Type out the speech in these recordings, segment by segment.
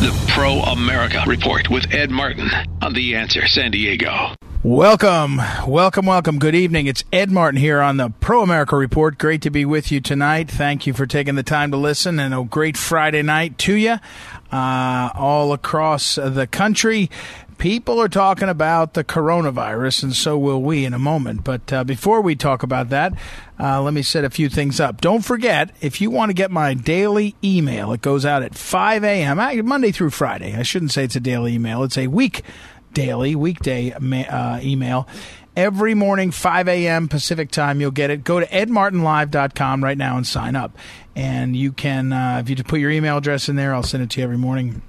The Pro America Report with Ed Martin on The Answer San Diego. Welcome, welcome, welcome. Good evening. It's Ed Martin here on the Pro America Report. Great to be with you tonight. Thank you for taking the time to listen, and a great Friday night to you uh, all across the country people are talking about the coronavirus, and so will we in a moment. But uh, before we talk about that, uh, let me set a few things up. Don't forget, if you want to get my daily email, it goes out at 5 a.m., Monday through Friday. I shouldn't say it's a daily email, it's a week daily, weekday uh, email. Every morning, 5 a.m. Pacific time, you'll get it. Go to edmartinlive.com right now and sign up. And you can, uh, if you put your email address in there, I'll send it to you every morning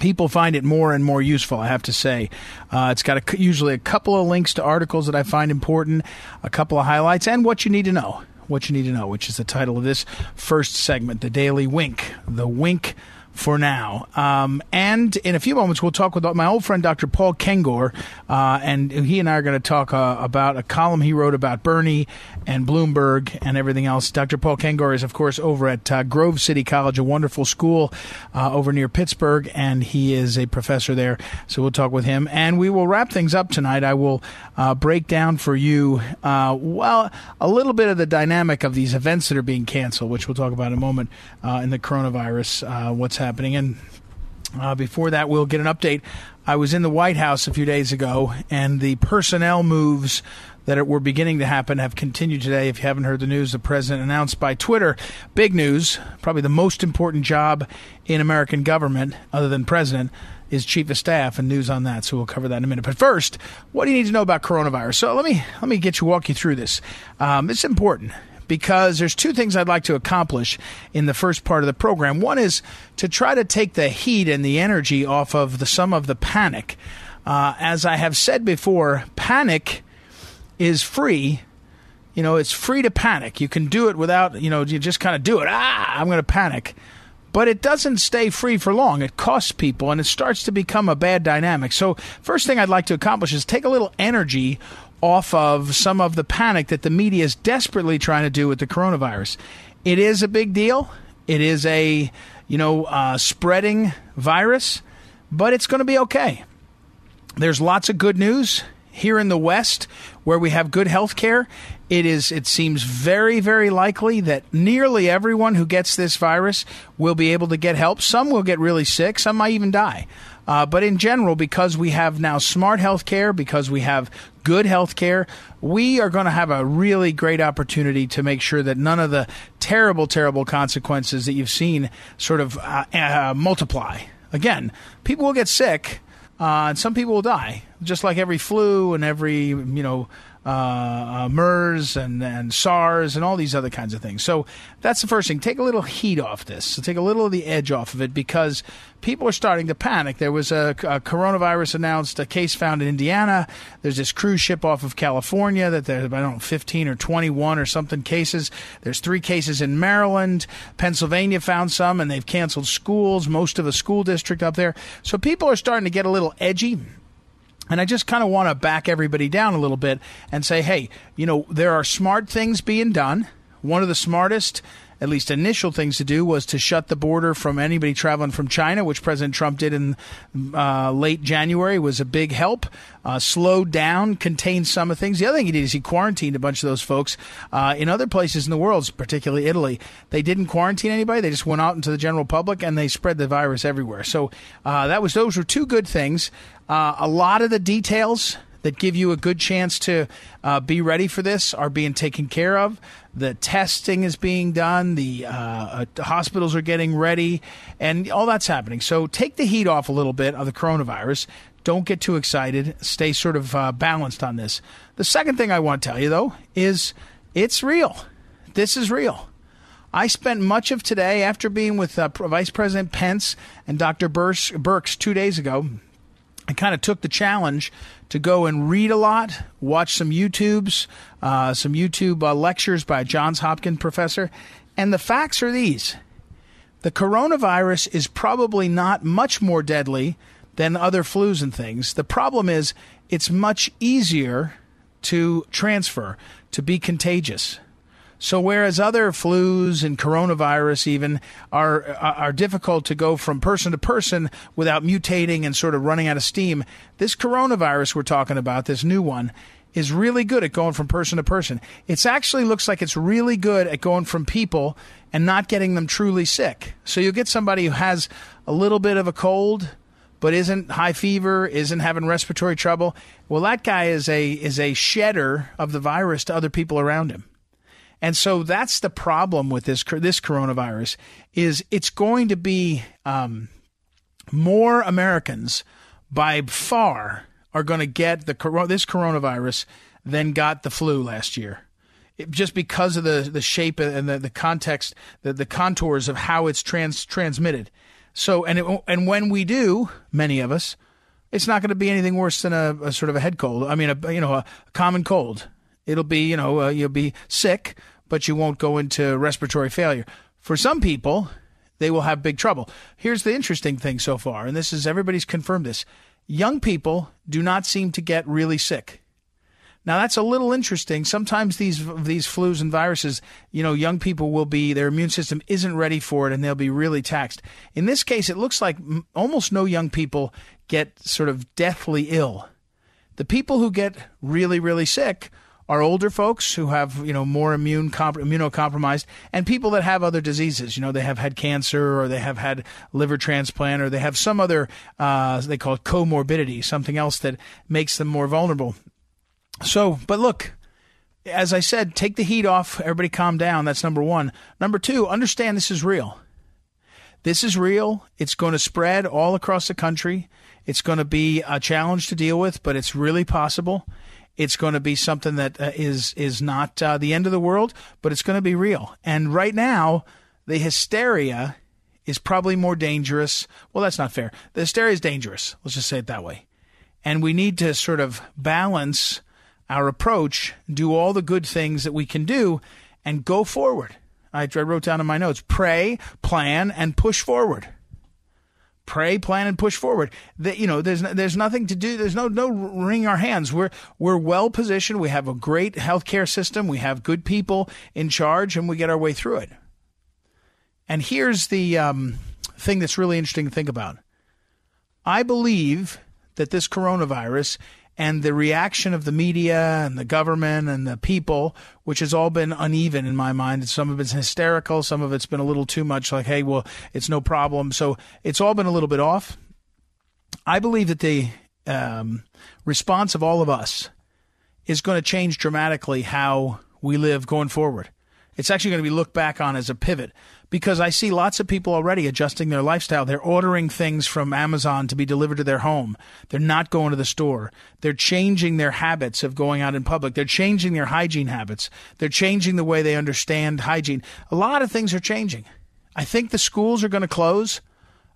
people find it more and more useful. I have to say, uh, it's got a, usually a couple of links to articles that I find important, a couple of highlights, and what you need to know. What you need to know, which is the title of this first segment, the Daily Wink, the Wink for now. Um, and in a few moments, we'll talk with my old friend Dr. Paul Kengor, uh, and he and I are going to talk uh, about a column he wrote about Bernie and Bloomberg and everything else. Dr. Paul Kengor is, of course, over at uh, Grove City College, a wonderful school uh, over near Pittsburgh, and he is a professor there. So we'll talk with him, and we will wrap things up tonight. I will uh, break down for you, uh, well, a little bit of the dynamic of these events that are being canceled, which we'll talk about in a moment in the coronavirus. what's happening happening. And uh, before that, we'll get an update. I was in the White House a few days ago, and the personnel moves that were beginning to happen have continued today. If you haven't heard the news, the president announced by Twitter big news, probably the most important job in American government, other than president, is chief of staff and news on that. So we'll cover that in a minute. But first, what do you need to know about coronavirus? So let me let me get you walk you through this. Um, it's important because there's two things I'd like to accomplish in the first part of the program. One is to try to take the heat and the energy off of the some of the panic. Uh, as I have said before, panic is free. You know, it's free to panic. You can do it without, you know, you just kind of do it. Ah, I'm going to panic. But it doesn't stay free for long. It costs people and it starts to become a bad dynamic. So, first thing I'd like to accomplish is take a little energy off of some of the panic that the media is desperately trying to do with the coronavirus. It is a big deal. It is a, you know, uh, spreading virus, but it's going to be okay. There's lots of good news here in the West where we have good health care. It is it seems very very likely that nearly everyone who gets this virus will be able to get help. Some will get really sick, some might even die. Uh, but in general, because we have now smart health care, because we have good health care, we are going to have a really great opportunity to make sure that none of the terrible, terrible consequences that you've seen sort of uh, uh, multiply. Again, people will get sick, uh, some people will die, just like every flu and every, you know, uh, uh, MERS and, and SARS and all these other kinds of things. So that's the first thing. Take a little heat off this. So take a little of the edge off of it because people are starting to panic. There was a, a, coronavirus announced, a case found in Indiana. There's this cruise ship off of California that there's, I don't know, 15 or 21 or something cases. There's three cases in Maryland. Pennsylvania found some, and they've canceled schools, most of a school district up there. So people are starting to get a little edgy. And I just kind of want to back everybody down a little bit and say, hey, you know, there are smart things being done. One of the smartest, at least initial things to do, was to shut the border from anybody traveling from China, which President Trump did in uh, late January, was a big help. Uh, slowed down, contained some of things. The other thing he did is he quarantined a bunch of those folks uh, in other places in the world, particularly Italy. They didn't quarantine anybody; they just went out into the general public and they spread the virus everywhere. So uh, that was those were two good things. Uh, a lot of the details that give you a good chance to uh, be ready for this are being taken care of. The testing is being done. The uh, uh, hospitals are getting ready, and all that's happening. So take the heat off a little bit of the coronavirus. Don't get too excited. Stay sort of uh, balanced on this. The second thing I want to tell you, though, is it's real. This is real. I spent much of today after being with uh, Vice President Pence and Dr. Birx two days ago. I kind of took the challenge to go and read a lot, watch some YouTubes, uh, some YouTube uh, lectures by Johns Hopkins professor, and the facts are these: the coronavirus is probably not much more deadly than other flus and things. The problem is it's much easier to transfer, to be contagious. So whereas other flus and coronavirus even are uh, are difficult to go from person to person without mutating and sort of running out of steam, this coronavirus we're talking about, this new one, is really good at going from person to person. It actually looks like it's really good at going from people and not getting them truly sick. So you'll get somebody who has a little bit of a cold but isn't high fever, isn't having respiratory trouble. Well, that guy is a is a shedder of the virus to other people around him. And so that's the problem with this this coronavirus is it's going to be um, more Americans by far are going to get the this coronavirus than got the flu last year. It, just because of the, the shape and the, the context, the, the contours of how it's trans, transmitted. So, and it, and when we do, many of us, it's not going to be anything worse than a, a, sort of a head cold. I mean, a you know a common cold. It'll be you know uh, you'll be sick, but you won't go into respiratory failure. For some people, they will have big trouble. Here's the interesting thing so far, and this is everybody's confirmed this: young people do not seem to get really sick. Now that's a little interesting. Sometimes these these flus and viruses, you know, young people will be their immune system isn't ready for it and they'll be really taxed. In this case, it looks like almost no young people get sort of deathly ill. The people who get really really sick are older folks who have you know more immune comp- immunocompromised and people that have other diseases you know they have had cancer or they have had liver transplant or they have some other uh, they call it comorbidity something else that makes them more vulnerable so, but look, as I said, take the heat off. Everybody calm down. That's number one. Number two, understand this is real. This is real. It's going to spread all across the country. It's going to be a challenge to deal with, but it's really possible. It's going to be something that uh, is is not uh, the end of the world, but it's going to be real. And right now, the hysteria is probably more dangerous. Well, that's not fair. The hysteria is dangerous. Let's just say it that way. And we need to sort of balance our approach, do all the good things that we can do, and go forward. I, I wrote down in my notes pray, plan, and push forward. Pray, plan, and push forward. That you know, there's there's nothing to do. There's no no wring our hands. We're we're well positioned. We have a great healthcare system. We have good people in charge, and we get our way through it. And here's the um, thing that's really interesting to think about. I believe that this coronavirus and the reaction of the media and the government and the people, which has all been uneven in my mind. Some of it's hysterical, some of it's been a little too much like, hey, well, it's no problem. So it's all been a little bit off. I believe that the um, response of all of us is going to change dramatically how we live going forward. It's actually going to be looked back on as a pivot because I see lots of people already adjusting their lifestyle. They're ordering things from Amazon to be delivered to their home. They're not going to the store. They're changing their habits of going out in public. They're changing their hygiene habits. They're changing the way they understand hygiene. A lot of things are changing. I think the schools are going to close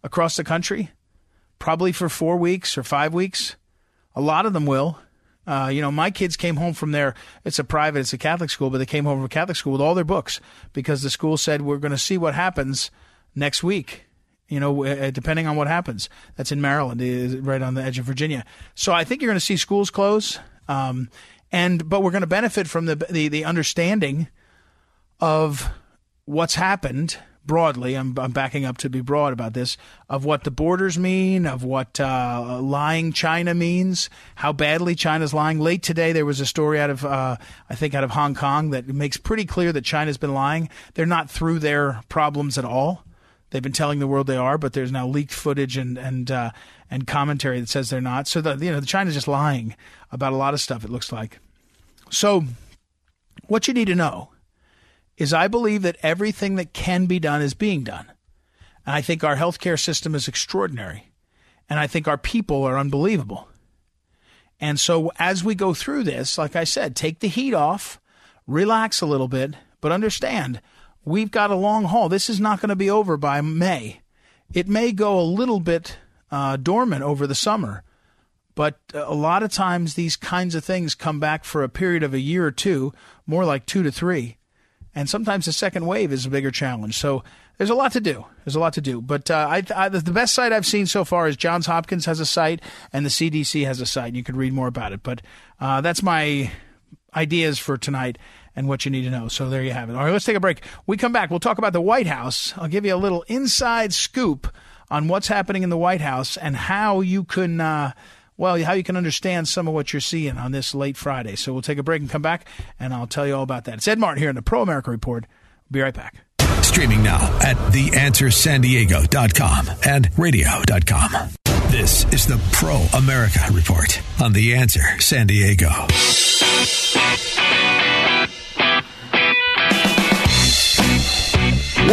across the country, probably for four weeks or five weeks. A lot of them will. Uh, you know, my kids came home from there. It's a private, it's a Catholic school, but they came home from a Catholic school with all their books because the school said we're going to see what happens next week. You know, uh, depending on what happens. That's in Maryland, right on the edge of Virginia. So I think you're going to see schools close, um, and but we're going to benefit from the, the the understanding of what's happened broadly, I'm, I'm backing up to be broad about this, of what the borders mean, of what uh, lying China means, how badly China's lying. Late today, there was a story out of, uh, I think, out of Hong Kong that makes pretty clear that China's been lying. They're not through their problems at all. They've been telling the world they are, but there's now leaked footage and and uh, and commentary that says they're not. So the you know China's just lying about a lot of stuff. It looks like. So, what you need to know is I believe that everything that can be done is being done. And I think our healthcare system is extraordinary. And I think our people are unbelievable. And so as we go through this, like I said, take the heat off, relax a little bit, but understand we've got a long haul. This is not going to be over by May. It may go a little bit uh, dormant over the summer, but a lot of times these kinds of things come back for a period of a year or two, more like two to three. And sometimes the second wave is a bigger challenge. So there's a lot to do. There's a lot to do. But uh, I, I, the best site I've seen so far is Johns Hopkins has a site and the CDC has a site. You can read more about it. But uh, that's my ideas for tonight and what you need to know. So there you have it. All right, let's take a break. We come back. We'll talk about the White House. I'll give you a little inside scoop on what's happening in the White House and how you can. Uh, well, how you can understand some of what you're seeing on this late Friday. So we'll take a break and come back, and I'll tell you all about that. It's Ed Martin here in the Pro America Report. Be right back. Streaming now at theanswersandiego.com and radio.com. This is the Pro America Report on The Answer San Diego.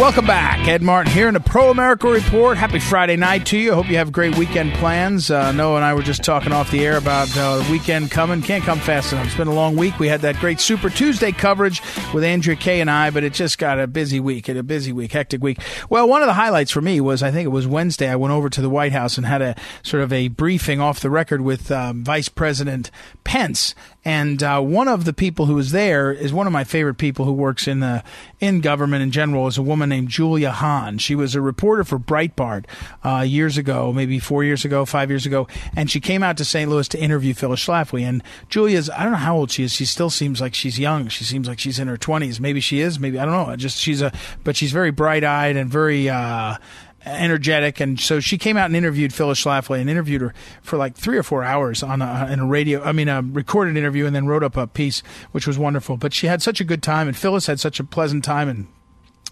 Welcome back. Ed Martin here in the Pro America Report. Happy Friday night to you. I hope you have great weekend plans. Uh, Noah and I were just talking off the air about uh, the weekend coming. Can't come fast enough. It's been a long week. We had that great Super Tuesday coverage with Andrea Kay and I, but it just got a busy week. A busy week, hectic week. Well, one of the highlights for me was I think it was Wednesday. I went over to the White House and had a sort of a briefing off the record with um, Vice President Pence. And uh, one of the people who was there is one of my favorite people who works in the in government in general. Is a woman named Julia Hahn. She was a reporter for Breitbart uh, years ago, maybe four years ago, five years ago, and she came out to St. Louis to interview Phyllis Schlafly. And Julia's I don't know how old she is. She still seems like she's young. She seems like she's in her twenties. Maybe she is. Maybe I don't know. Just she's a but she's very bright eyed and very. Uh, energetic, and so she came out and interviewed Phyllis Schlafly and interviewed her for like three or four hours on a, in a radio, I mean, a recorded interview, and then wrote up a piece, which was wonderful. But she had such a good time, and Phyllis had such a pleasant time, and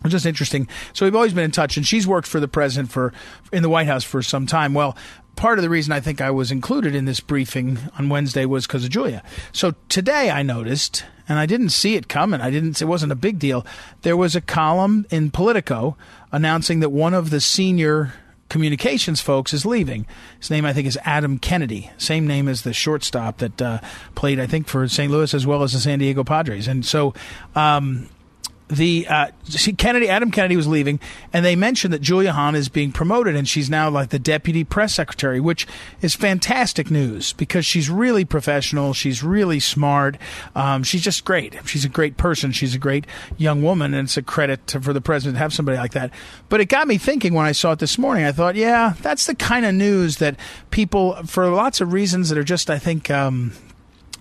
just interesting. So we've always been in touch, and she's worked for the president for in the White House for some time. Well, part of the reason I think I was included in this briefing on Wednesday was because of Julia. So today I noticed, and I didn't see it coming. I didn't. It wasn't a big deal. There was a column in Politico announcing that one of the senior communications folks is leaving. His name, I think, is Adam Kennedy. Same name as the shortstop that uh, played, I think, for St. Louis as well as the San Diego Padres. And so, um, the uh, see, Kennedy, Adam Kennedy was leaving, and they mentioned that Julia Hahn is being promoted, and she's now like the deputy press secretary, which is fantastic news because she's really professional, she's really smart, um, she's just great. She's a great person, she's a great young woman, and it's a credit to, for the president to have somebody like that. But it got me thinking when I saw it this morning. I thought, yeah, that's the kind of news that people, for lots of reasons that are just, I think. Um,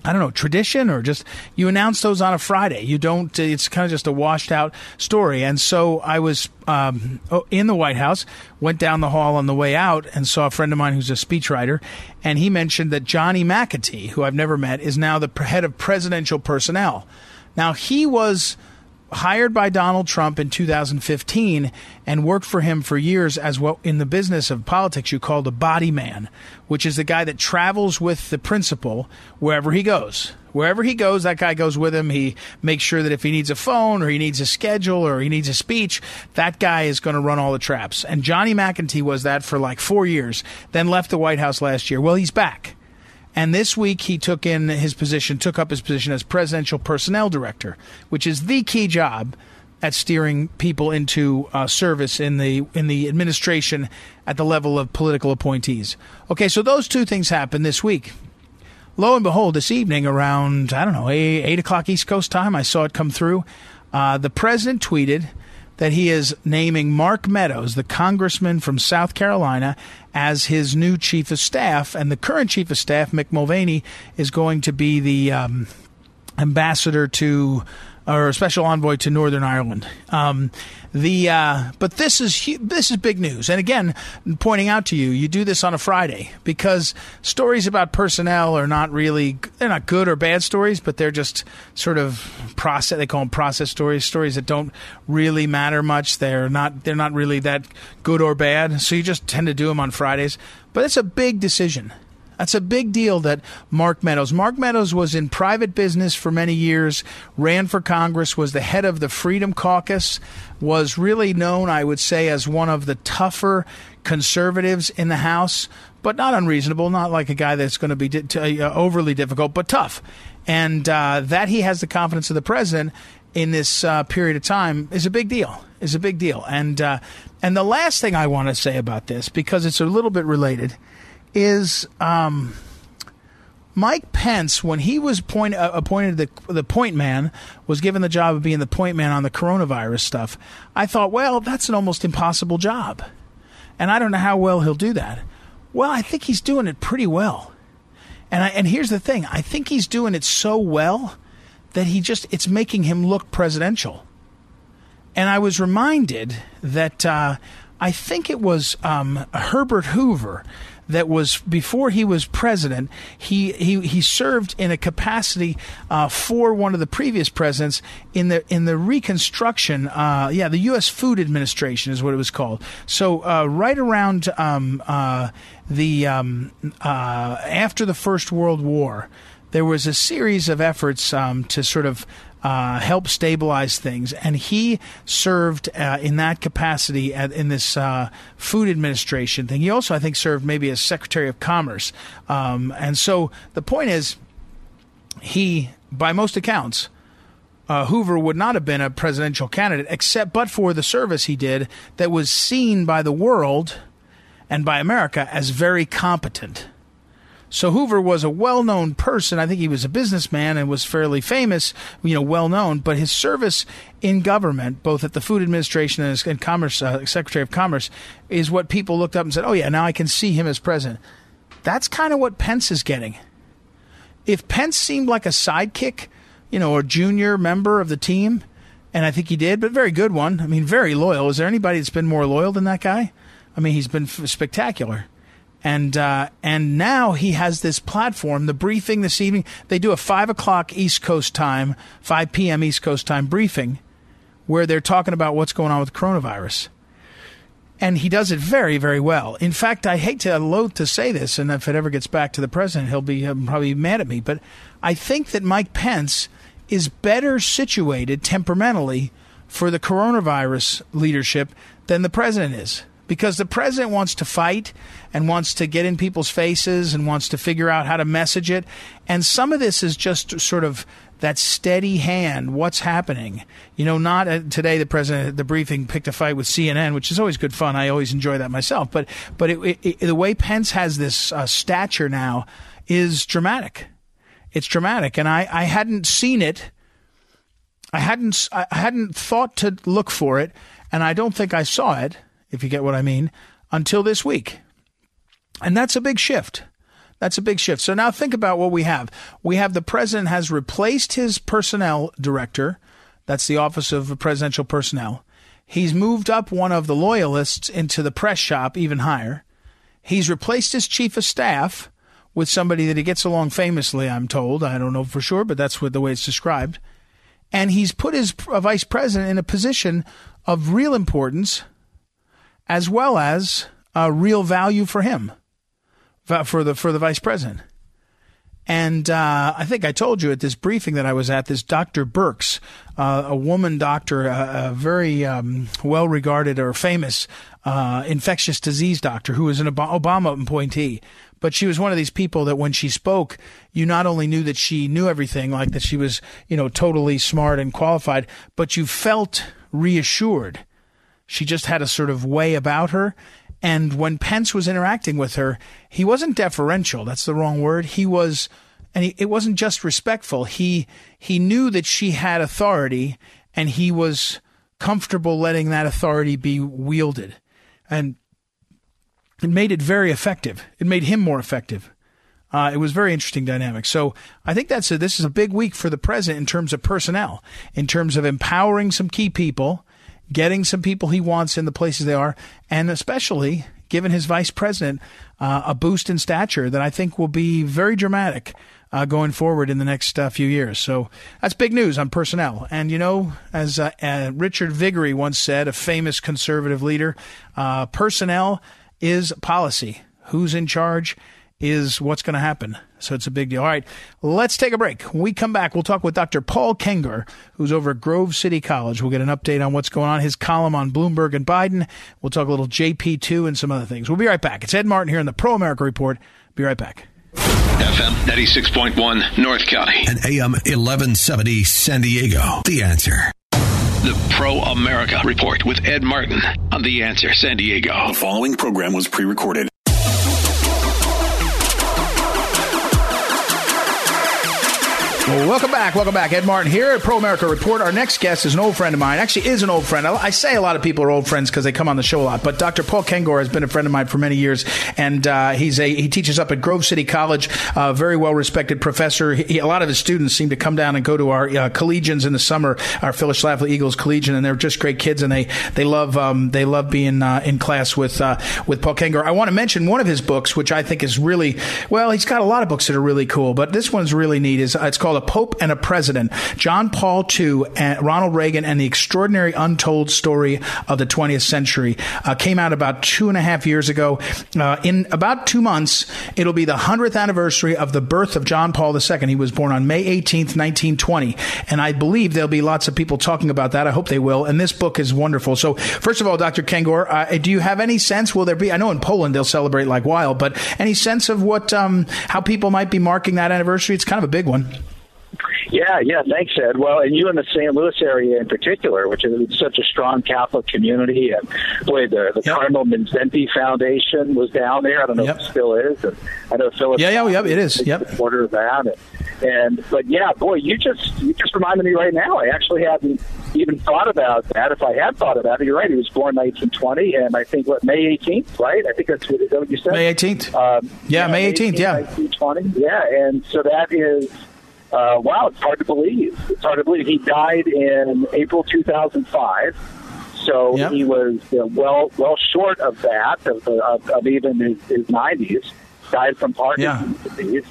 I don't know, tradition or just you announce those on a Friday. You don't, it's kind of just a washed out story. And so I was um, oh, in the White House, went down the hall on the way out and saw a friend of mine who's a speechwriter. And he mentioned that Johnny McEntee, who I've never met, is now the head of presidential personnel. Now, he was hired by Donald Trump in 2015 and worked for him for years as what in the business of politics you call the body man, which is the guy that travels with the principal wherever he goes. Wherever he goes, that guy goes with him. He makes sure that if he needs a phone or he needs a schedule or he needs a speech, that guy is going to run all the traps. And Johnny McEntee was that for like four years, then left the White House last year. Well, he's back. And this week he took in his position, took up his position as presidential personnel director, which is the key job at steering people into uh, service in the in the administration at the level of political appointees. Okay, so those two things happened this week. Lo and behold, this evening around I don't know eight, eight o'clock East Coast time, I saw it come through. Uh, the president tweeted that he is naming Mark Meadows, the congressman from South Carolina, as his new chief of staff. And the current chief of staff, Mick Mulvaney, is going to be the um, ambassador to or a special envoy to Northern Ireland. Um, the uh, but this is this is big news, and again, pointing out to you, you do this on a Friday because stories about personnel are not really they're not good or bad stories, but they're just sort of process. They call them process stories, stories that don't really matter much. They're not they're not really that good or bad, so you just tend to do them on Fridays. But it's a big decision. That's a big deal that Mark Meadows. Mark Meadows was in private business for many years, ran for Congress, was the head of the Freedom Caucus, was really known, I would say, as one of the tougher conservatives in the House, but not unreasonable, not like a guy that's going to be di- uh, overly difficult, but tough. And uh, that he has the confidence of the president in this uh, period of time is a big deal. Is a big deal. And uh, and the last thing I want to say about this, because it's a little bit related, is um, Mike Pence, when he was point, uh, appointed the the point man, was given the job of being the point man on the coronavirus stuff. I thought, well, that's an almost impossible job, and I don't know how well he'll do that. Well, I think he's doing it pretty well, and I, and here's the thing: I think he's doing it so well that he just it's making him look presidential. And I was reminded that uh, I think it was um, Herbert Hoover that was before he was president. He he, he served in a capacity uh, for one of the previous presidents in the in the Reconstruction. Uh, yeah, the U.S. Food Administration is what it was called. So uh, right around um, uh, the um, uh, after the First World War there was a series of efforts um, to sort of uh, help stabilize things, and he served uh, in that capacity at, in this uh, food administration thing. He also, I think, served maybe as Secretary of Commerce. Um, and so the point is, he, by most accounts, uh, Hoover would not have been a presidential candidate, except but for the service he did that was seen by the world and by America as very competent. So Hoover was a well-known person. I think he was a businessman and was fairly famous, you know, well-known. But his service in government, both at the Food Administration and as Commerce uh, Secretary of Commerce, is what people looked up and said, "Oh yeah, now I can see him as president." That's kind of what Pence is getting. If Pence seemed like a sidekick, you know, or junior member of the team, and I think he did, but very good one. I mean, very loyal. Is there anybody that's been more loyal than that guy? I mean, he's been f- spectacular and uh, and now he has this platform. The briefing this evening, they do a five o'clock East Coast time, five p.m. East Coast time briefing, where they're talking about what's going on with coronavirus. And he does it very, very well. In fact, I hate to loathe to say this, and if it ever gets back to the president, he'll be probably mad at me. But I think that Mike Pence is better situated temperamentally for the coronavirus leadership than the president is because the president wants to fight and wants to get in people's faces and wants to figure out how to message it. And some of this is just sort of that steady hand. What's happening? You know, not uh, today. The president, the briefing picked a fight with CNN, which is always good fun. I always enjoy that myself. But but it, it, the way Pence has this uh, stature now is dramatic. It's dramatic, and I, I hadn't seen it. I hadn't I hadn't thought to look for it, and I don't think I saw it if you get what I mean, until this week. And that's a big shift. That's a big shift. So now think about what we have. We have the president has replaced his personnel director. That's the Office of Presidential Personnel. He's moved up one of the loyalists into the press shop even higher. He's replaced his chief of staff with somebody that he gets along famously, I'm told. I don't know for sure, but that's what the way it's described. And he's put his uh, vice president in a position of real importance as well as a real value for him, for the for the vice president. And uh, I think I told you at this briefing that I was at, this Dr. Birx, uh, a woman doctor, a, a very um, well regarded or famous uh, infectious disease doctor who was an Obama appointee. But she was one of these people that when she spoke, you not only knew that she knew everything, like that she was, you know, totally smart and qualified, but you felt reassured she just had a sort of way about her. And when Pence was interacting with her, he wasn't deferential. That's the wrong word. He was, and he, it wasn't just respectful. He, he knew that she had authority and he was comfortable letting that authority be wielded. And it made it very effective. It made him more effective. Uh, it was very interesting dynamic. So I think that's a, this is a big week for the president in terms of personnel, in terms of empowering some key people getting some people he wants in the places they are, and especially giving his vice president uh, a boost in stature that I think will be very dramatic. Uh, going forward in the next uh, few years. So that's big news on personnel. And, you know, as uh, uh, Richard Viguerie once said, a famous conservative leader, uh, personnel is policy. Who's in charge? Is what's going to happen. So it's a big deal. All right, let's take a break. When we come back, we'll talk with Dr. Paul Kengor, who's over at Grove City College. We'll get an update on what's going on, his column on Bloomberg and Biden. We'll talk a little JP2 and some other things. We'll be right back. It's Ed Martin here in the Pro America Report. Be right back. FM 96.1 North County. and AM 1170 San Diego. The answer. The Pro America Report with Ed Martin on The Answer San Diego. The following program was pre recorded. Welcome back. Welcome back. Ed Martin here at Pro America Report. Our next guest is an old friend of mine. Actually, is an old friend. I say a lot of people are old friends because they come on the show a lot. But Dr. Paul Kengor has been a friend of mine for many years, and uh, he's a he teaches up at Grove City College. A very well respected professor. He, a lot of his students seem to come down and go to our uh, collegians in the summer, our Phyllis Schlafly Eagles Collegian, and they're just great kids, and they they love um, they love being uh, in class with uh, with Paul Kengor. I want to mention one of his books, which I think is really well. He's got a lot of books that are really cool, but this one's really neat. is It's called A Pope and a President. John Paul II and Ronald Reagan and the Extraordinary Untold Story of the 20th Century uh, came out about two and a half years ago. Uh, in about two months, it'll be the 100th anniversary of the birth of John Paul II. He was born on May 18th, 1920. And I believe there'll be lots of people talking about that. I hope they will. And this book is wonderful. So, first of all, Dr. Kengor, uh, do you have any sense? Will there be? I know in Poland they'll celebrate like wild, but any sense of what, um, how people might be marking that anniversary? It's kind of a big one. Yeah, yeah, thanks, Ed. Well, and you in the St. Louis area in particular, which is such a strong Catholic community, and boy, the, the Yep. Cardinal Mindszenty Foundation was down there. I don't know Yep. if it still is. And I know Philip. Yeah, yeah, yep, it is. Yep. supporter of that. And, and but yeah, boy, you just you just reminded me right now. I actually hadn't even thought about that. If I had thought about it, you're right. He was born 1920, and I think what May 18th, right? I think that's what, is that what you said. May 18th. Um, Yeah, May 18th, yeah. 1920. Yeah, and so that is, uh, wow, it's hard to believe. It's hard to believe. He died in April 2005. So Yep. he was uh, well well short of that, of, of, of even his, his 90s. Died from Parkinson's disease.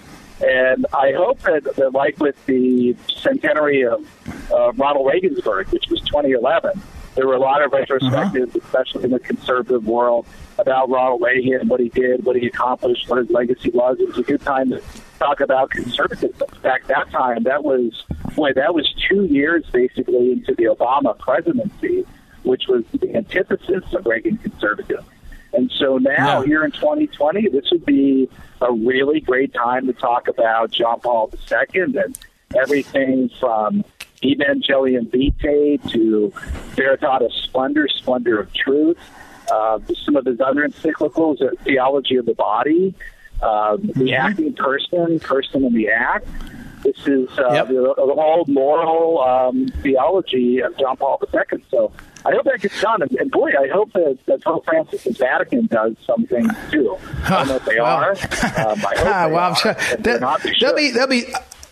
And I hope that, that, like with the centenary of uh, Ronald Reagan's birth, which was 2011, there were a lot of retrospectives, especially in the conservative world, about Ronald Reagan, what he did, what he accomplished, what his legacy was. It was a good time to talk about conservatism. Back that time, that was boy, that was two years basically into the Obama presidency, which was the antithesis of Reagan conservatism. And so now, Yeah. here in 2020, this would be a really great time to talk about John Paul II and everything from Evangelium Vitae to Veritatis Splendor, Splendor of Truth, uh, some of his other encyclicals, uh, Theology of the Body, uh, The Acting Person, Person in the Act. This is uh, Yep. the, the whole moral um, theology of John Paul II. So I hope that gets done. And, and boy, I hope that, that Pope Francis' Vatican does something too. I don't know if they Well- are. Um, I hope Ah, they well, I'm sure If they're there, not, they there'll should. be there'll be.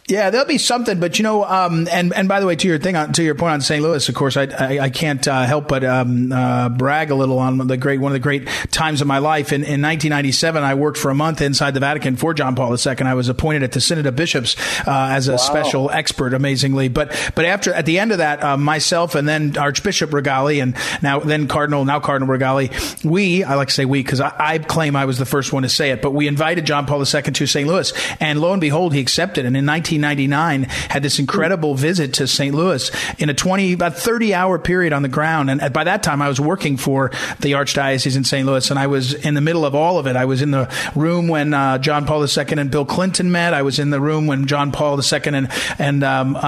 Yeah, there'll be something, but you know, um, and and by the way, to your thing, on, to your point on St. Louis, of course, I I, I can't uh, help but um, uh, brag a little on the great one of the great times of my life. In, in 1997, I worked for a month inside the Vatican for John Paul II. I was appointed at the Synod of Bishops uh, as a special expert, amazingly. But but after at the end of that, uh, myself and then Archbishop Rigali and now then Cardinal now Cardinal Rigali, we I like to say we because I, I claim I was the first one to say it, but we invited John Paul II to St. Louis, and lo and behold, he accepted. And in 1999, had this incredible visit to St. Louis in a 20 about 30 hour period on the ground. And by that time, I was working for the Archdiocese in St. Louis, and I was in the middle of all of it. I was in the room when uh, John Paul II and Bill Clinton met. I was in the room when John Paul II and and um, uh,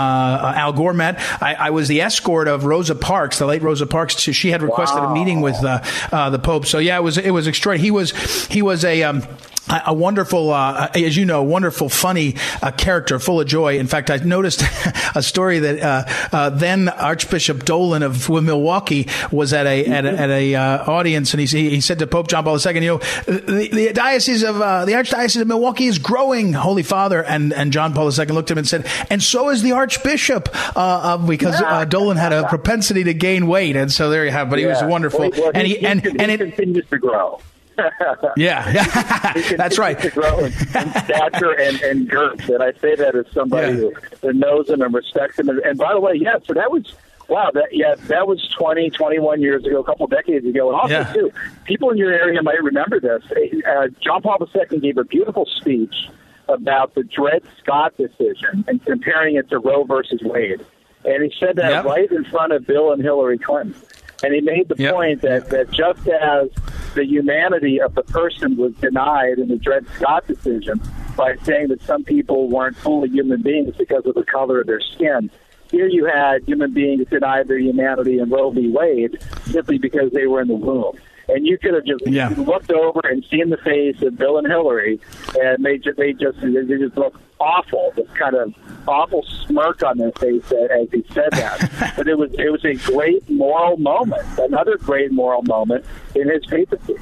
Al Gore met. I, I was the escort of Rosa Parks, the late Rosa Parks. She had requested a meeting with uh, uh, the Pope. So yeah, it was it was extraordinary. He was he was a um, a a wonderful, uh, as you know, wonderful, funny uh, character, full of joy. In fact, I noticed a story that uh, uh, then Archbishop Dolan of Milwaukee was at a at a, at a uh, audience, and he, he said to Pope John Paul II, "You know, the, the diocese of uh, the Archdiocese of Milwaukee is growing, Holy Father." And and John Paul II looked at him and said, "And so is the Archbishop," uh, of, because uh, Dolan had a propensity to gain weight, and so there you have. But he was wonderful, Well, well, and he, and con- and he it. continues to grow. Yeah, that's right. To grow in, in stature and, and girth, and I say that as somebody Yeah. who, who knows him and respects him. And, and by the way, yeah, so that was wow. That yeah, that was 20, 21 years ago, a couple decades ago, and also Yeah. too, people in your area might remember this. Uh, John Paul II gave a beautiful speech about the Dred Scott decision and comparing it to Roe versus Wade, and he said that Yep. right in front of Bill and Hillary Clinton. And he made the Yep. point that, that just as the humanity of the person was denied in the Dred Scott decision by saying that some people weren't fully human beings because of the color of their skin, here you had human beings denied their humanity in Roe v. Wade simply because they were in the womb. And you could have just Yeah. looked over and seen the face of Bill and Hillary, and they just they just they just looked awful. This kind of awful smirk on their face as, as he said that. but it was it was a great moral moment, another great moral moment in his papacy.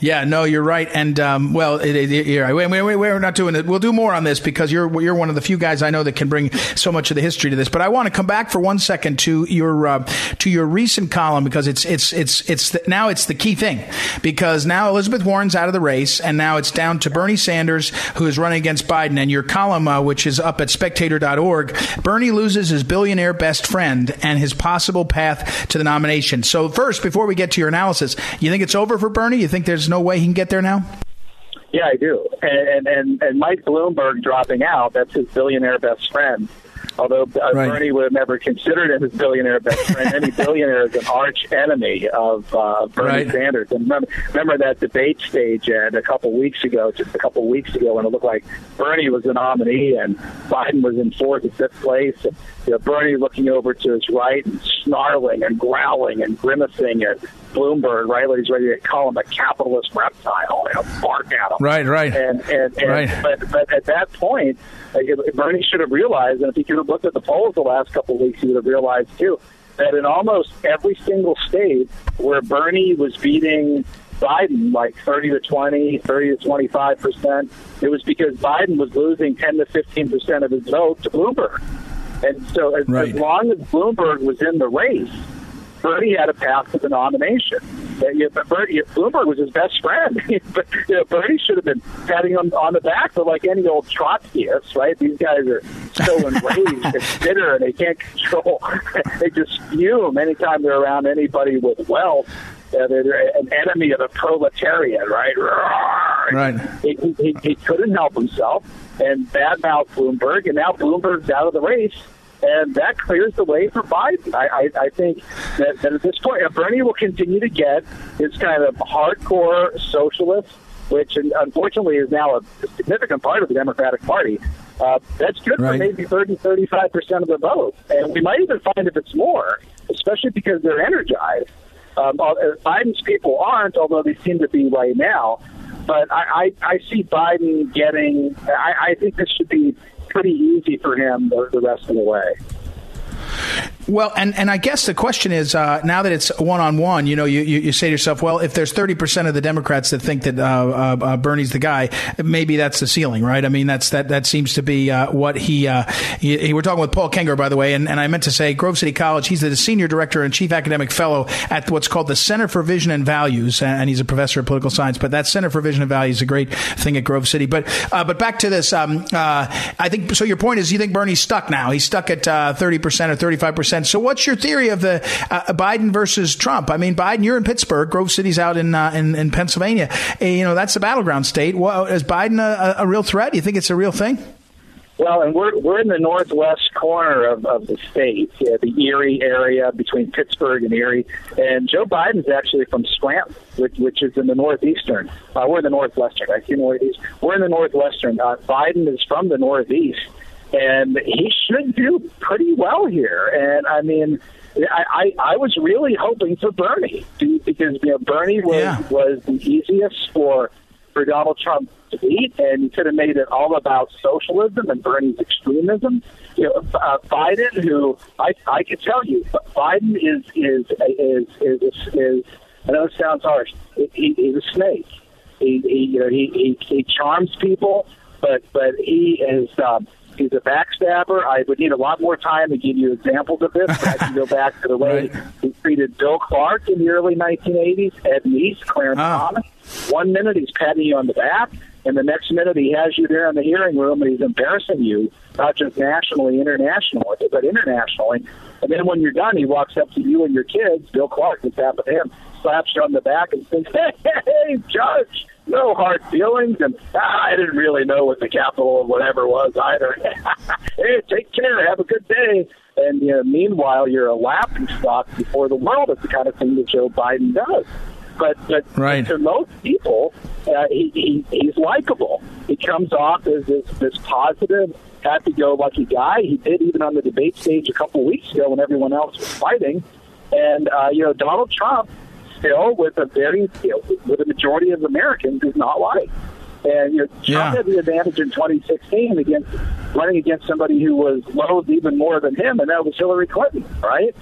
Yeah, no, you're right. And um, well, it, it, you're right. We're not doing it. We'll do more on this because you're you're one of the few guys I know that can bring so much of the history to this. But I want to come back for one second to your uh, to your recent column because it's it's it's it's the, now it's the key thing because now Elizabeth Warren's out of the race and now it's down to Bernie Sanders who is running against Biden. And your column, uh, which is up at Spectator.org, Bernie loses his billionaire best friend and his possible path to the nomination. So first, before we get to your analysis, you think it's over for Bernie? You think there's no way he can get there now? Yeah, I do. And and and Mike Bloomberg dropping out, that's his billionaire best friend. Although uh, Right. Bernie would have never considered him his billionaire best friend, any billionaire is an arch enemy of uh, Bernie Right. Sanders. And remember, remember that debate stage Ed, a couple weeks ago, just a couple weeks ago, when it looked like Bernie was the nominee and Biden was in fourth or fifth place. And, you know, Bernie looking over to his right and snarling and growling and grimacing at Bloomberg, right? Like he's ready to call him a capitalist reptile, you know, bark at him. Right, right. And and, and Right. but but at that point, like, if- Bernie should have realized, and if he could have looked at the polls the last couple of weeks, he would have realized too that in almost every single state where Bernie was beating Biden like 30 to 20, 30 to 25 percent, it was because Biden was losing 10 to 15 percent of his vote to Bloomberg. And so, as, Right. as long as Bloomberg was in the race, Bernie had a path to the nomination. Uh, yeah, but Bernie, Bloomberg was his best friend. but you know, Bernie should have been patting him on the back, but like any old Trotskyists, right? These guys are so enraged and bitter, and they can't control. they just fume anytime they're around anybody with wealth. Uh, they're, they're an enemy of the proletariat, right? Roar! Right. He, he, he, he couldn't help himself and badmouthed Bloomberg, and now Bloomberg's out of the race and that clears the way for Biden. I, I, I think that, that at this point, Bernie will continue to get his kind of hardcore socialist, which unfortunately is now a significant part of the Democratic Party. Uh, that's good Right. for maybe 30, 35 percent of the vote, and we might even find if it's more, especially because they're energized. Um, uh, Biden's people aren't, although they seem to be right now. But I, I, I see Biden getting. I, I think this should be pretty easy for him the, the rest of the way. Well, and, and I guess the question is uh, now that it's one on one, you know, you, you, you, say to yourself, well, if there's 30% of the Democrats that think that uh, uh, uh, Bernie's the guy, maybe that's the ceiling, right? I mean, that's that that seems to be uh, what he, uh, he, he, We're talking with Paul Kengor, by the way, and, and I meant to say Grove City College. He's the senior director and chief academic fellow at what's called the Center for Vision and Values, and he's a professor of political science. But that Center for Vision and Values is a great thing at Grove City. But but back to this, um, I think so. Your point is you think Bernie's stuck now. He's stuck at 30% or 35% sense. So, what's your theory of the uh, Biden versus Trump? I mean, Biden, you're in Pittsburgh, Grove City's out in uh, in, in, Pennsylvania. You know, that's the battleground state. Well, is Biden a, a real threat? Do you think it's a real thing? Well, and we're we're in the northwest corner of, of the state, yeah, the Erie area between Pittsburgh and Erie. And Joe Biden's actually from Scranton, which, which is in the northeastern. Uh, we're in the northwestern. I see northeast. We're in the northwestern. Uh, Biden is from the northeast, and he should do pretty well here. And I mean, I, I, I was really hoping for Bernie because you know Bernie was Yeah. was the easiest for for Donald Trump to beat, and he could have made it all about socialism and Bernie's extremism. You know, uh, Biden, who I I can tell you, Biden is is is is is. is I know it sounds harsh. He, he's a snake. He, he you know he, he he charms people, but but he is. Um, He's a backstabber. I would need a lot more time to give you examples of this. But I can go back to the way Right. he treated Bill Clark in the early 1980s, Ed Meese, Clarence Ah. Thomas. one minute he's patting you on the back, and the next minute he has you there in the hearing room and he's embarrassing you, not just nationally, internationally, but internationally. And then when you're done, he walks up to you and your kids, Bill Clark, this happened to him, slaps you on the back and says, hey, hey, Judge, no hard feelings. And ah, I didn't really know what the capital of whatever was either. hey, take care. Have a good day. And you know, meanwhile, you're a laughing stock before the world. It's the kind of thing that Joe Biden does. But but right. to most people, uh, he, he, he's likable. He comes off as this, this positive, happy-go-lucky guy. He did even on the debate stage a couple of weeks ago when everyone else was fighting. And uh, you know, Donald Trump still with a very you know, with a majority of Americans is not like. And you know, Trump Yeah. had the advantage in 2016 against running against somebody who was loathed even more than him, and that was Hillary Clinton, right?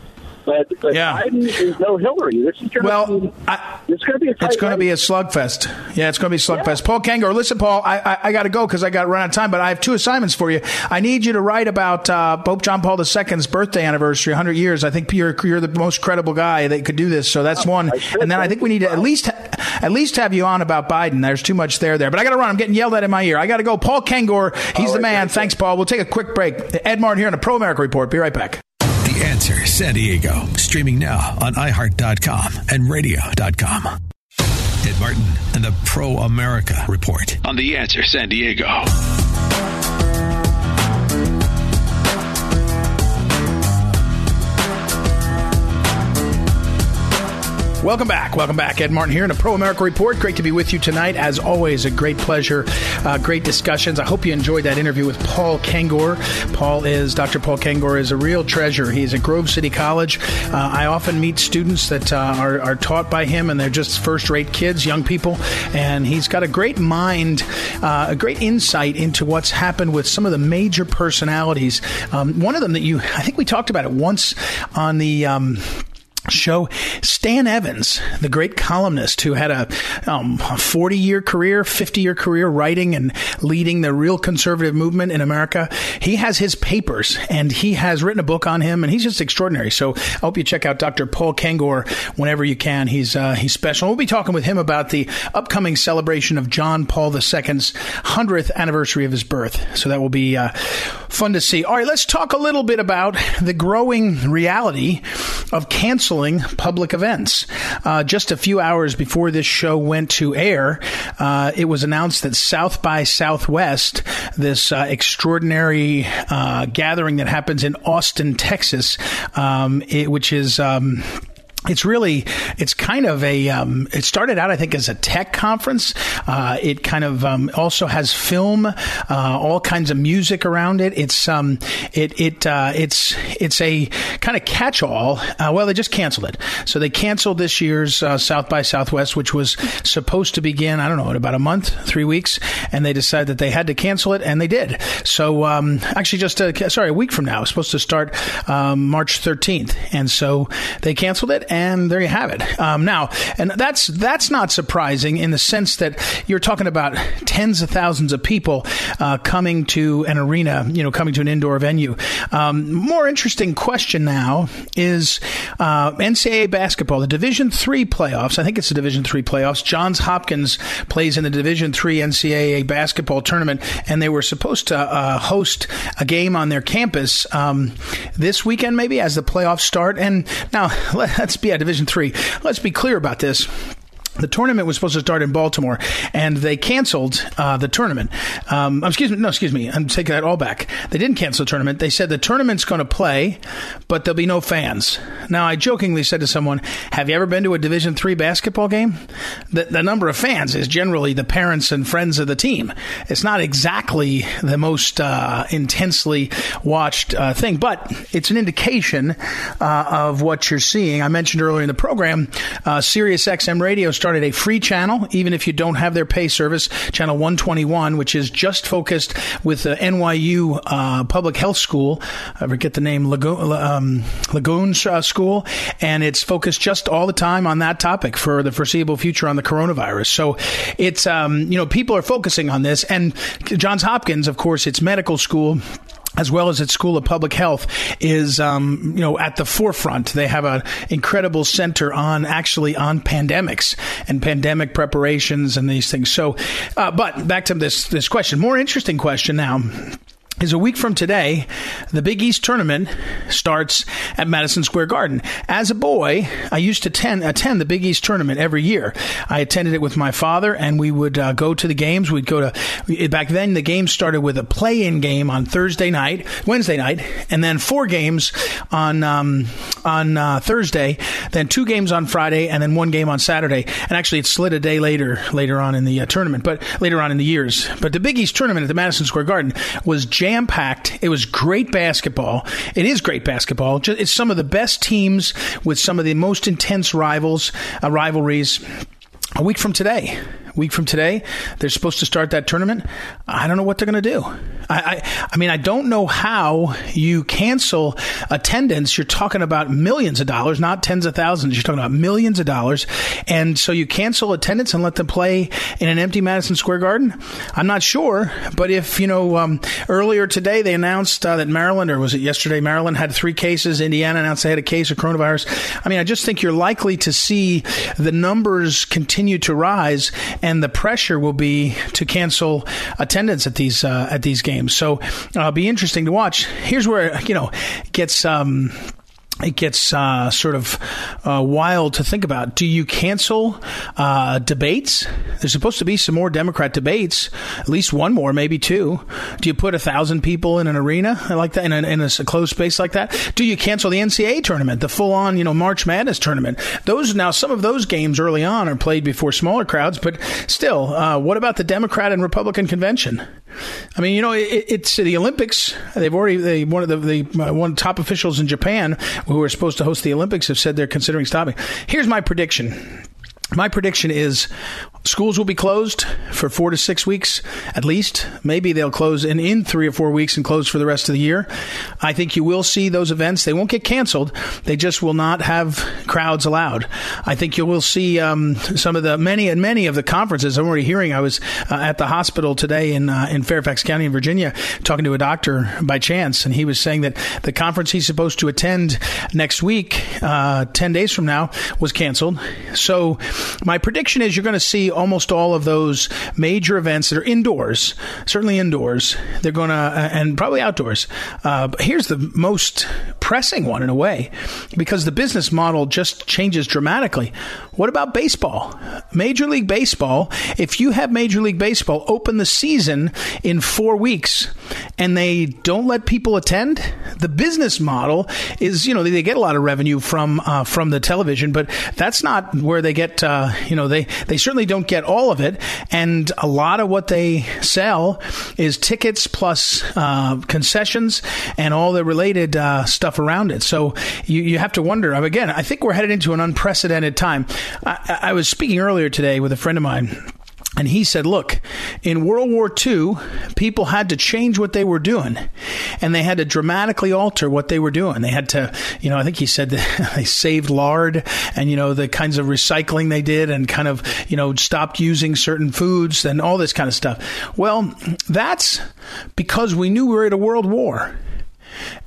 But, but Yeah. Biden is no Hillary. This is going to Well, be I- is going to be a It's going to be a slugfest. Yeah, it's going to be a slugfest. Yeah. Paul Kengor, listen, Paul, I, I, I got to go because I got run out of time, but I have two assignments for you. I need you to write about uh, Pope John Paul II's birthday anniversary, 100 years. I think you're, you're the most credible guy that could do this, so that's one. I should. And then I think we need to at least at least have you on about Biden. There's too much there there, but I got to run. I'm getting yelled at in my ear. I got to go. Paul Kengor, he's All the man. thank. Thanks, Paul. We'll take a quick break. Ed Martin here on the Pro America Report. Be right back. The Answer San Diego, streaming now on iHeart.com and radio.com. Ed Martin and the Pro America Report. On The Answer San Diego. Welcome back. Welcome back. Ed Martin here in a Pro America Report. Great to be with you tonight. As always, a great pleasure. Uh, great discussions. I hope you enjoyed that interview with Paul Kengor. Paul is, Dr. Paul Kengor is a real treasure. He's at Grove City College. Uh, I often meet students that uh, are, are taught by him, and they're just first rate kids, young people. And he's got a great mind, uh, a great insight into what's happened with some of the major personalities. Um, one of them that you, I think we talked about it once on the. Um, show Stan Evans, the great columnist who had a, um, 40 year career, 50 year career writing and leading the real conservative movement in America. He has his papers and he has written a book on him and he's just extraordinary. So I hope you check out Dr. Paul Kengor whenever you can. He's, uh, he's special. We'll be talking with him about the upcoming celebration of John Paul II's 100th anniversary of his birth. So that will be, uh, fun to see. All right, let's talk a little bit about the growing reality of canceling public events. Uh, just a few hours before this show went to air, uh, it was announced that South by Southwest, this uh, extraordinary uh, gathering that happens in Austin, Texas, um, it, which is. Um, it's really, it's kind of a, um, it started out, I think, as a tech conference. Uh, it kind of um, also has film, uh, all kinds of music around it. It's, um, it, it, uh, it's, it's a kind of catch-all. Uh, well, they just canceled it. So they canceled this year's uh, South by Southwest, which was supposed to begin, I don't know, in about a month, three weeks, and they decided that they had to cancel it, and they did. So, um, actually, just, uh, sorry, a week from now, it's supposed to start um, March 13th. And so they canceled it and there you have it. Um, now, and that's that's not surprising in the sense that you're talking about tens of thousands of people uh, coming to an arena, you know, coming to an indoor venue. Um, more interesting question now is uh, NCAA basketball, the Division three playoffs. I think it's the Division three playoffs. Johns Hopkins plays in the Division three NCAA basketball tournament, and they were supposed to uh, host a game on their campus um, this weekend, maybe as the playoffs start. And now let's be a Division three. Let's be clear about this. The tournament was supposed to start in Baltimore, and they canceled uh, the tournament. Um, excuse me, no, excuse me. I'm taking that all back. They didn't cancel the tournament. They said the tournament's going to play, but there'll be no fans. Now, I jokingly said to someone, "Have you ever been to a Division three basketball game? The, the number of fans is generally the parents and friends of the team. It's not exactly the most uh, intensely watched uh, thing, but it's an indication uh, of what you're seeing. I mentioned earlier in the program, uh, Sirius XM Radio started a free channel, even if you don't have their pay service, channel 121, which is just focused with the NYU uh, Public Health School. I forget the name, Lagoon, um, Lagoon uh, School, and it's focused just all the time on that topic for the foreseeable future on the coronavirus. So it's, um, you know, people are focusing on this, and Johns Hopkins, of course, it's medical school as well as at School of Public Health, is um, you know at the forefront. They have an incredible center on actually on pandemics and pandemic preparations and these things. So, uh, but back to this this question, more interesting question now is a week from today, the Big East tournament starts at Madison Square Garden. As a boy, I used to attend, attend the Big East tournament every year. I attended it with my father, and we would uh, go to the games. We'd go to back then. The game started with a play-in game on Thursday night, Wednesday night, and then four games on um, on uh, Thursday, then two games on Friday, and then one game on Saturday. And actually, it slid a day later later on in the uh, tournament, but later on in the years. But the Big East tournament at the Madison Square Garden was jam packed. It was great basketball. It is great basketball. It's some of the best teams with some of the most intense rivals, uh, rivalries. A week from today, week from today, they're supposed to start that tournament. I don't know what they're going to do. I, I, I, mean, I don't know how you cancel attendance. You're talking about millions of dollars, not tens of thousands. You're talking about millions of dollars. And so you cancel attendance and let them play in an empty Madison Square Garden? I'm not sure. But if, you know, um, earlier today they announced uh, that Maryland, or was it yesterday, Maryland had three cases. Indiana announced they had a case of coronavirus. I mean, I just think you're likely to see the numbers continue to rise and the pressure will be to cancel attendance at these uh, at these games. So it'll uh, be interesting to watch. Here's where you know gets. Um, it gets uh, sort of uh, wild to think about. Do you cancel uh, debates? There's supposed to be some more Democrat debates, at least one more, maybe two. Do you put a thousand people in an arena like that, in a, in a closed space like that? Do you cancel the NCAA tournament, the full-on, you know, March Madness tournament? Those now, some of those games early on are played before smaller crowds, but still, uh, what about the Democrat and Republican convention? I mean, you know, it, it's the Olympics. They've already they one of the, the uh, one top officials in Japan who are supposed to host the Olympics have said they're considering stopping. Here's my prediction. My prediction is schools will be closed for four to six weeks at least. Maybe they'll close in, in three or four weeks and close for the rest of the year. I think you will see those events. They won't get canceled. They just will not have crowds allowed. I think you will see um, some of the many and many of the conferences. I'm already hearing. I was uh, at the hospital today in uh, in Fairfax County in Virginia talking to a doctor by chance, and he was saying that the conference he's supposed to attend next week, uh, ten days from now, was canceled. So my prediction is you're going to see almost all of those major events that are indoors, certainly indoors. They're going to, uh, and probably outdoors. Uh, here's the most pressing one in a way, because the business model just changes dramatically. What about baseball? Major League Baseball, if you have Major League Baseball open the season in four weeks and they don't let people attend, the business model is, you know, they, get a lot of revenue from, uh, from the television, but that's not where they get, uh, you know, they, they certainly don't get all of it. And a lot of what they sell is tickets plus uh, concessions and all the related uh, stuff around it. So you, you have to wonder. Uh, again, I think we're headed into an unprecedented time. I, I was speaking earlier today with a friend of mine and he said, look, in World War II, people had to change what they were doing and they had to dramatically alter what they were doing. They had to, you know, I think he said they saved lard and, you know, the kinds of recycling they did and kind of, you know, stopped using certain foods and all this kind of stuff. Well, that's because we knew we were at a world war.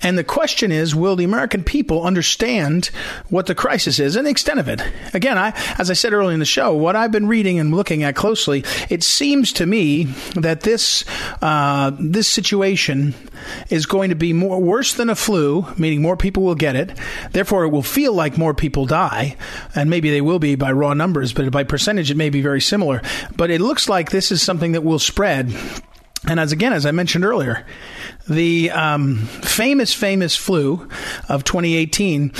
And the question is, will the American people understand what the crisis is and the extent of it? Again, I, as I said earlier in the show, what I've been reading and looking at closely, it seems to me that this uh, this situation is going to be more worse than a flu, meaning more people will get it. Therefore, it will feel like more people die, and maybe they will be by raw numbers, but by percentage, it may be very similar. But it looks like this is something that will spread. And as again, as I mentioned earlier, the um, famous, famous flu of 2018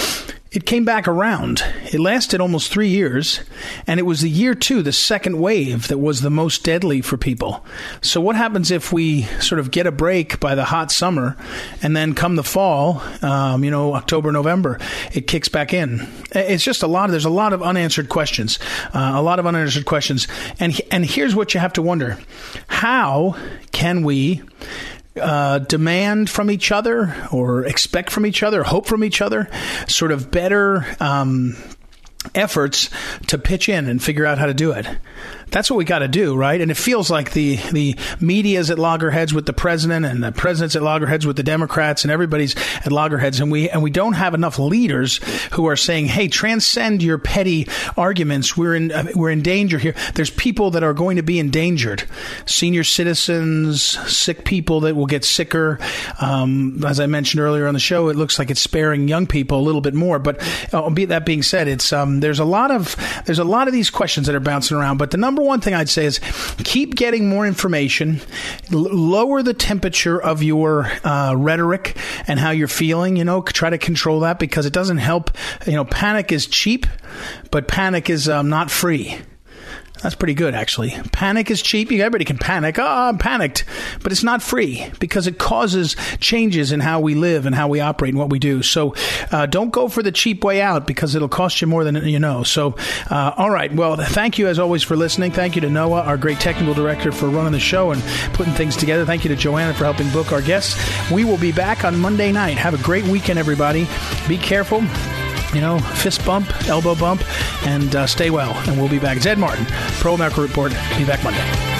it came back around. It lasted almost three years, and it was the year two, the second wave, that was the most deadly for people. So, what happens if we sort of get a break by the hot summer, and then come the fall, um, you know, October, November, it kicks back in? It's just a lot. Of, there's a lot of unanswered questions, uh, a lot of unanswered questions, and and here's what you have to wonder: How can we? Uh, demand from each other or expect from each other, hope from each other, sort of better um, efforts to pitch in and figure out how to do it. That's what we got to do, right? And it feels like the the media's at loggerheads with the president, and the president's at loggerheads with the Democrats, and everybody's at loggerheads, and we and we don't have enough leaders who are saying, "Hey, transcend your petty arguments. We're in uh, we're in danger here. There's people that are going to be endangered, senior citizens, sick people that will get sicker. Um, as I mentioned earlier on the show, it looks like it's sparing young people a little bit more. But uh, that being said, it's um, there's a lot of there's a lot of these questions that are bouncing around. But the number number one thing I'd say is keep getting more information, l- lower the temperature of your uh, rhetoric and how you're feeling. You know, try to control that because it doesn't help. You know, panic is cheap, but panic is um, not free. That's pretty good, actually. Panic is cheap. Everybody can panic. Oh, I'm panicked. But it's not free because it causes changes in how we live and how we operate and what we do. So uh, don't go for the cheap way out because it'll cost you more than you know. So, uh, all right. Well, thank you as always for listening. Thank you to Noah, our great technical director, for running the show and putting things together. Thank you to Joanna for helping book our guests. We will be back on Monday night. Have a great weekend, everybody. Be careful you know, fist bump, elbow bump, and uh, stay well. And we'll be back. Zed Martin, Pro America Report. Be back Monday.